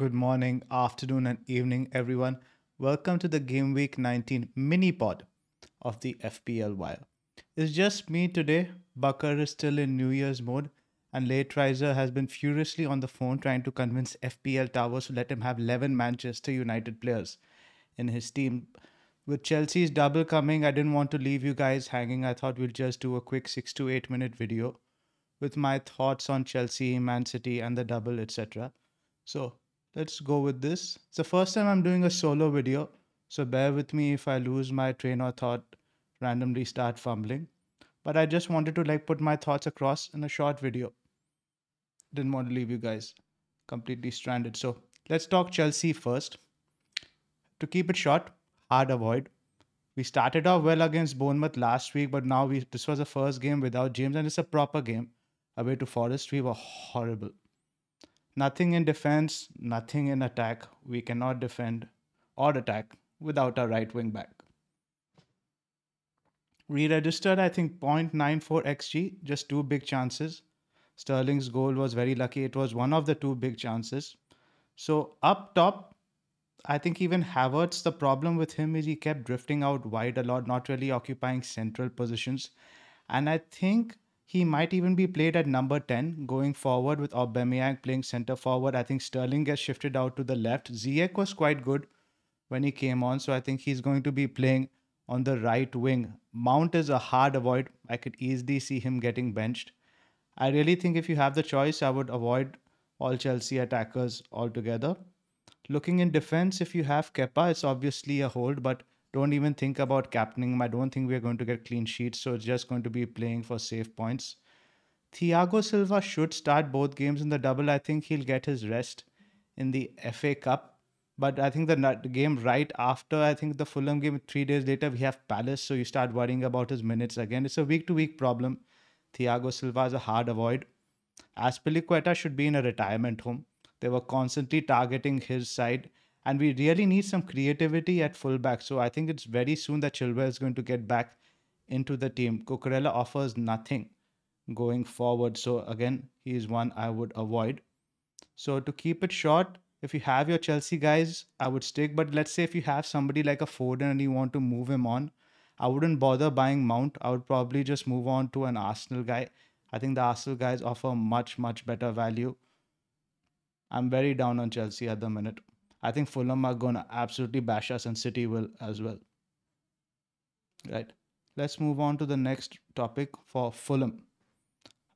Good morning, afternoon, and evening, everyone. Welcome to the Game Week 19 mini pod of the FPL Wire. It's just me today. Bakar is still in New Year's mode, and Late Riser has been furiously on the phone trying to convince FPL Towers to let him have 11 Manchester United players in his team. With Chelsea's double coming, I didn't want to leave you guys hanging. I thought we'll just do a quick 6 to 8 minute video with my thoughts on Chelsea, Man City, and the double, etc. So let's go with this. It's the first time I'm doing a solo video, so bear with me if I lose my train of thought, randomly start fumbling. But I just wanted to like put my thoughts across in a short video. Didn't want to leave you guys completely stranded. So let's talk Chelsea first. To keep it short, hard avoid. We started off well against Bournemouth last week, but now we this was the first game without James, and it's a proper game. Away to Forest, we were horrible. Nothing in defense, nothing in attack. We cannot defend or attack without our right wing back. We registered, I think, 0.94 xg, just two big chances. Sterling's goal was very lucky. It was one of the two big chances. So up top, I think even Havertz, the problem with him is he kept drifting out wide a lot, not really occupying central positions. And I think he might even be played at number 10 going forward with Aubameyang playing center forward. I think Sterling gets shifted out to the left. Ziyech was quite good when he came on, so I think he's going to be playing on the right wing. Mount is a hard avoid. I could easily see him getting benched. I really think if you have the choice, I would avoid all Chelsea attackers altogether. Looking in defense, if you have Kepa, it's obviously a hold, but don't even think about captaining him. I don't think we're going to get clean sheets, so it's just going to be playing for safe points. Thiago Silva should start both games in the double. I think he'll get his rest in the FA Cup. But I think the, game right after, I think the Fulham game, three days later, we have Palace. So you start worrying about his minutes again. It's a week to week problem. Thiago Silva is a hard avoid. Azpilicueta should be in a retirement home. They were constantly targeting his side and we really need some creativity at fullback. So I think it's very soon that Chilwell is going to get back into the team. Cucurella offers nothing going forward. So again, he is one I would avoid. So to keep it short, if you have your Chelsea guys, I would stick. But let's say if you have somebody like a Foden and you want to move him on, I wouldn't bother buying Mount. I would probably just move on to an Arsenal guy. I think the Arsenal guys offer much, much better value. I'm very down on Chelsea at the minute. I think Fulham are going to absolutely bash us, and City will as well. Right. Let's move on to the next topic for Fulham.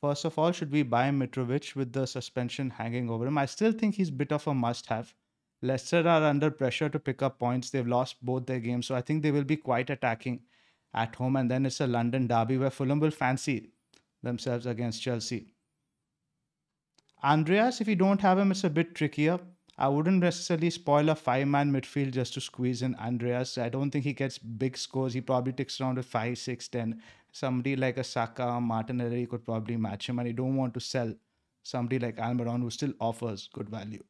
First of all, should we buy Mitrovic with the suspension hanging over him? I still think he's a bit of a must have. Leicester are under pressure to pick up points. They've lost both their games, so I think they will be quite attacking. at home, and then it's a London derby where Fulham will fancy themselves against Chelsea. Andreas, if you don't have him, it's a bit trickier. I wouldn't necessarily spoil a five man midfield just to squeeze in Andreas. I don't think he gets big scores. He probably takes around a 5, six, ten. Somebody like a Saka, Martinelli could probably match him, and you don't want to sell somebody like Almiron who still offers good value.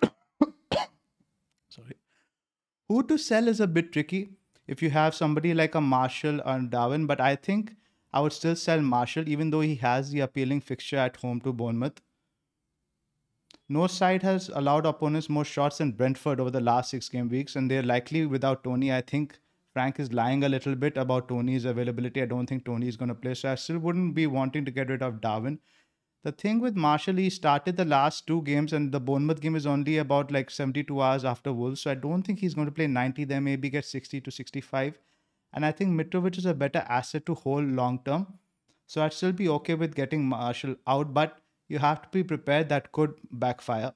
Sorry. Who to sell is a bit tricky if you have somebody like a Martial or Darwin, but I think I would still sell Martial, even though he has the appealing fixture at home to Bournemouth. No side has allowed opponents more shots than Brentford over the last six game weeks, and they're likely without Toney. I think Frank is lying a little bit about Toney's availability. I don't think Toney is going to play, so I still wouldn't be wanting to get rid of Darwin. The thing with Martial, he started the last two games, and the Bournemouth game is only about like 72 hours after Wolves, so I don't think he's going to play 90 there, maybe get 60 to 65. And I think Mitrovic is a better asset to hold long term. So I'd still be okay with getting Martial out, but you have to be prepared that could backfire.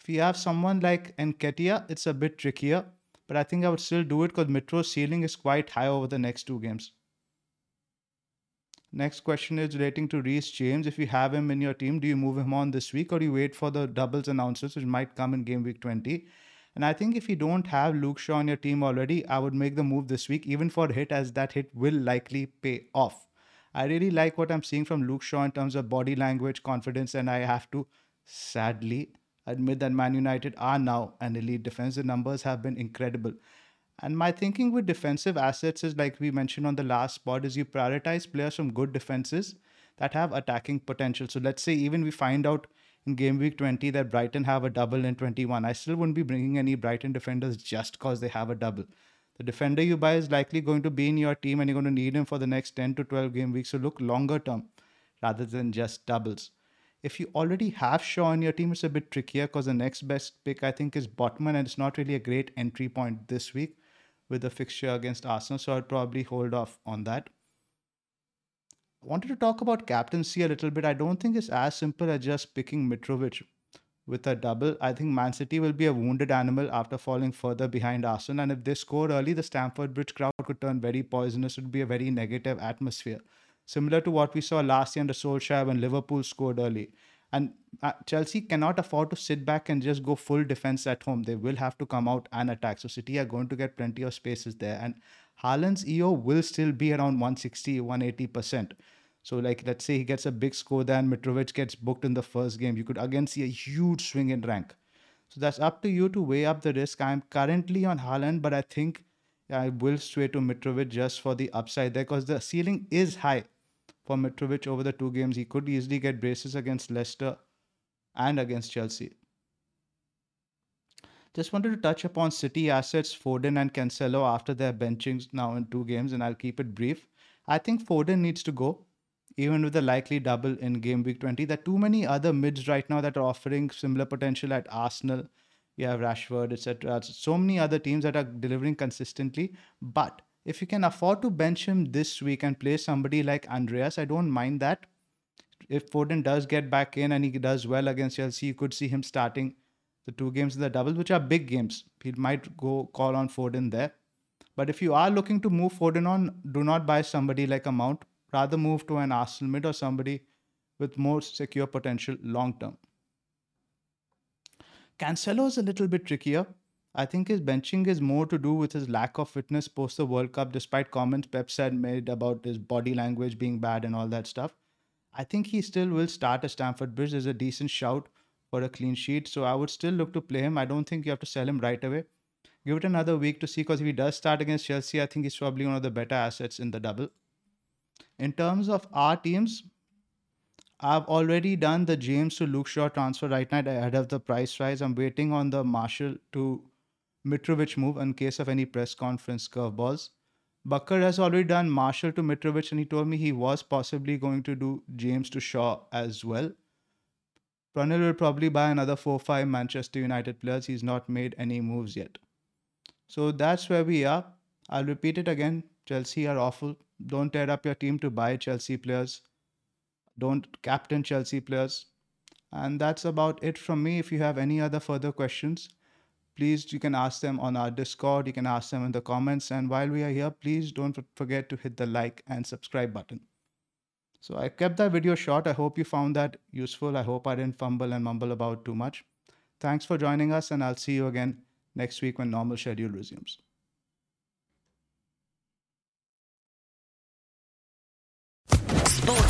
If you have someone like Nketiah, it's a bit trickier, but I think I would still do it because Mitro's ceiling is quite high over the next two games. Next question is relating to Reece James. If you have him in your team, do you move him on this week or do you wait for the doubles announcements, which might come in game week 20? And I think if you don't have Luke Shaw on your team already, I would make the move this week, even for hit, as that hit will likely pay off. I really like what I'm seeing from Luke Shaw in terms of body language, confidence, and I have to sadly admit that Man United are now an elite defense. The numbers have been incredible. And my thinking with defensive assets is like we mentioned on the last spot is you prioritize players from good defenses that have attacking potential. So let's say even we find out in game week 20 that Brighton have a double in 21. I still wouldn't be bringing any Brighton defenders just because they have a double. The defender you buy is likely going to be in your team and you're going to need him for the next 10 to 12 game weeks. So look longer term rather than just doubles. If you already have Shaw in your team, it's a bit trickier because the next best pick I think is Botman, and it's not really a great entry point this week with the fixture against Arsenal. So I'd probably hold off on that. I wanted to talk about captaincy a little bit. I don't think it's as simple as just picking Mitrovic with a double. I think Man City will be a wounded animal after falling further behind Arsenal. And if they score early, the Stamford Bridge crowd could turn very poisonous. It would be a very negative atmosphere. Similar to what we saw last year under Solskjaer when Liverpool scored early. And uh, Chelsea cannot afford to sit back and just go full defense at home. They will have to come out and attack. So City are going to get plenty of spaces there. And Haaland's EO will still be around 160, 180%. So, like, let's say he gets a big score then Mitrovic gets booked in the first game. You could again see a huge swing in rank. So, that's up to you to weigh up the risk. I'm currently on Haaland, but I think I will sway to Mitrovic just for the upside there because the ceiling is high for Mitrovic over the two games. He could easily get braces against Leicester and against Chelsea. Just wanted to touch upon City assets Foden and Cancelo after their benchings now in two games, and I'll keep it brief. I think Foden needs to go, even with a likely double in game week 20. There are too many other mids right now that are offering similar potential at Arsenal. You have Rashford, etc. So many other teams that are delivering consistently. But if you can afford to bench him this week and play somebody like Andreas, I don't mind that. If Foden does get back in and he does well against Chelsea, you could see him starting the two games in the doubles, which are big games. He might go call on Foden there. But if you are looking to move Foden on, do not buy somebody like a Mount. Rather move to an Arsenal mid or somebody with more secure potential long term. Cancelo is a little bit trickier. I think his benching is more to do with his lack of fitness post the World Cup, despite comments Pep said made about his body language being bad and all that stuff. I think he still will start at Stamford Bridge. There's a decent shout for a clean sheet. So I would still look to play him. I don't think you have to sell him right away. Give it another week to see because if he does start against Chelsea, I think he's probably one of the better assets in the double. In terms of our teams, I've already done the James to Luke Shaw transfer right now ahead of the price rise. I'm waiting on the Martial to Mitrovic move in case of any press conference curveballs. Bakar has already done Martial to Mitrovic, and he told me he was possibly going to do James to Shaw as well. Pranil will probably buy another 4 5 Manchester United players. He's not made any moves yet. So that's where we are. I'll repeat it again. Chelsea are awful. Don't tear up your team to buy Chelsea players. Don't captain Chelsea players. And that's about it from me. If you have any other further questions, please you can ask them on our Discord. You can ask them in the comments. And while we are here, please don't forget to hit the like and subscribe button. So I kept that video short. I hope you found that useful. I hope I didn't fumble and mumble about too much. Thanks for joining us, and I'll see you again next week when normal schedule resumes.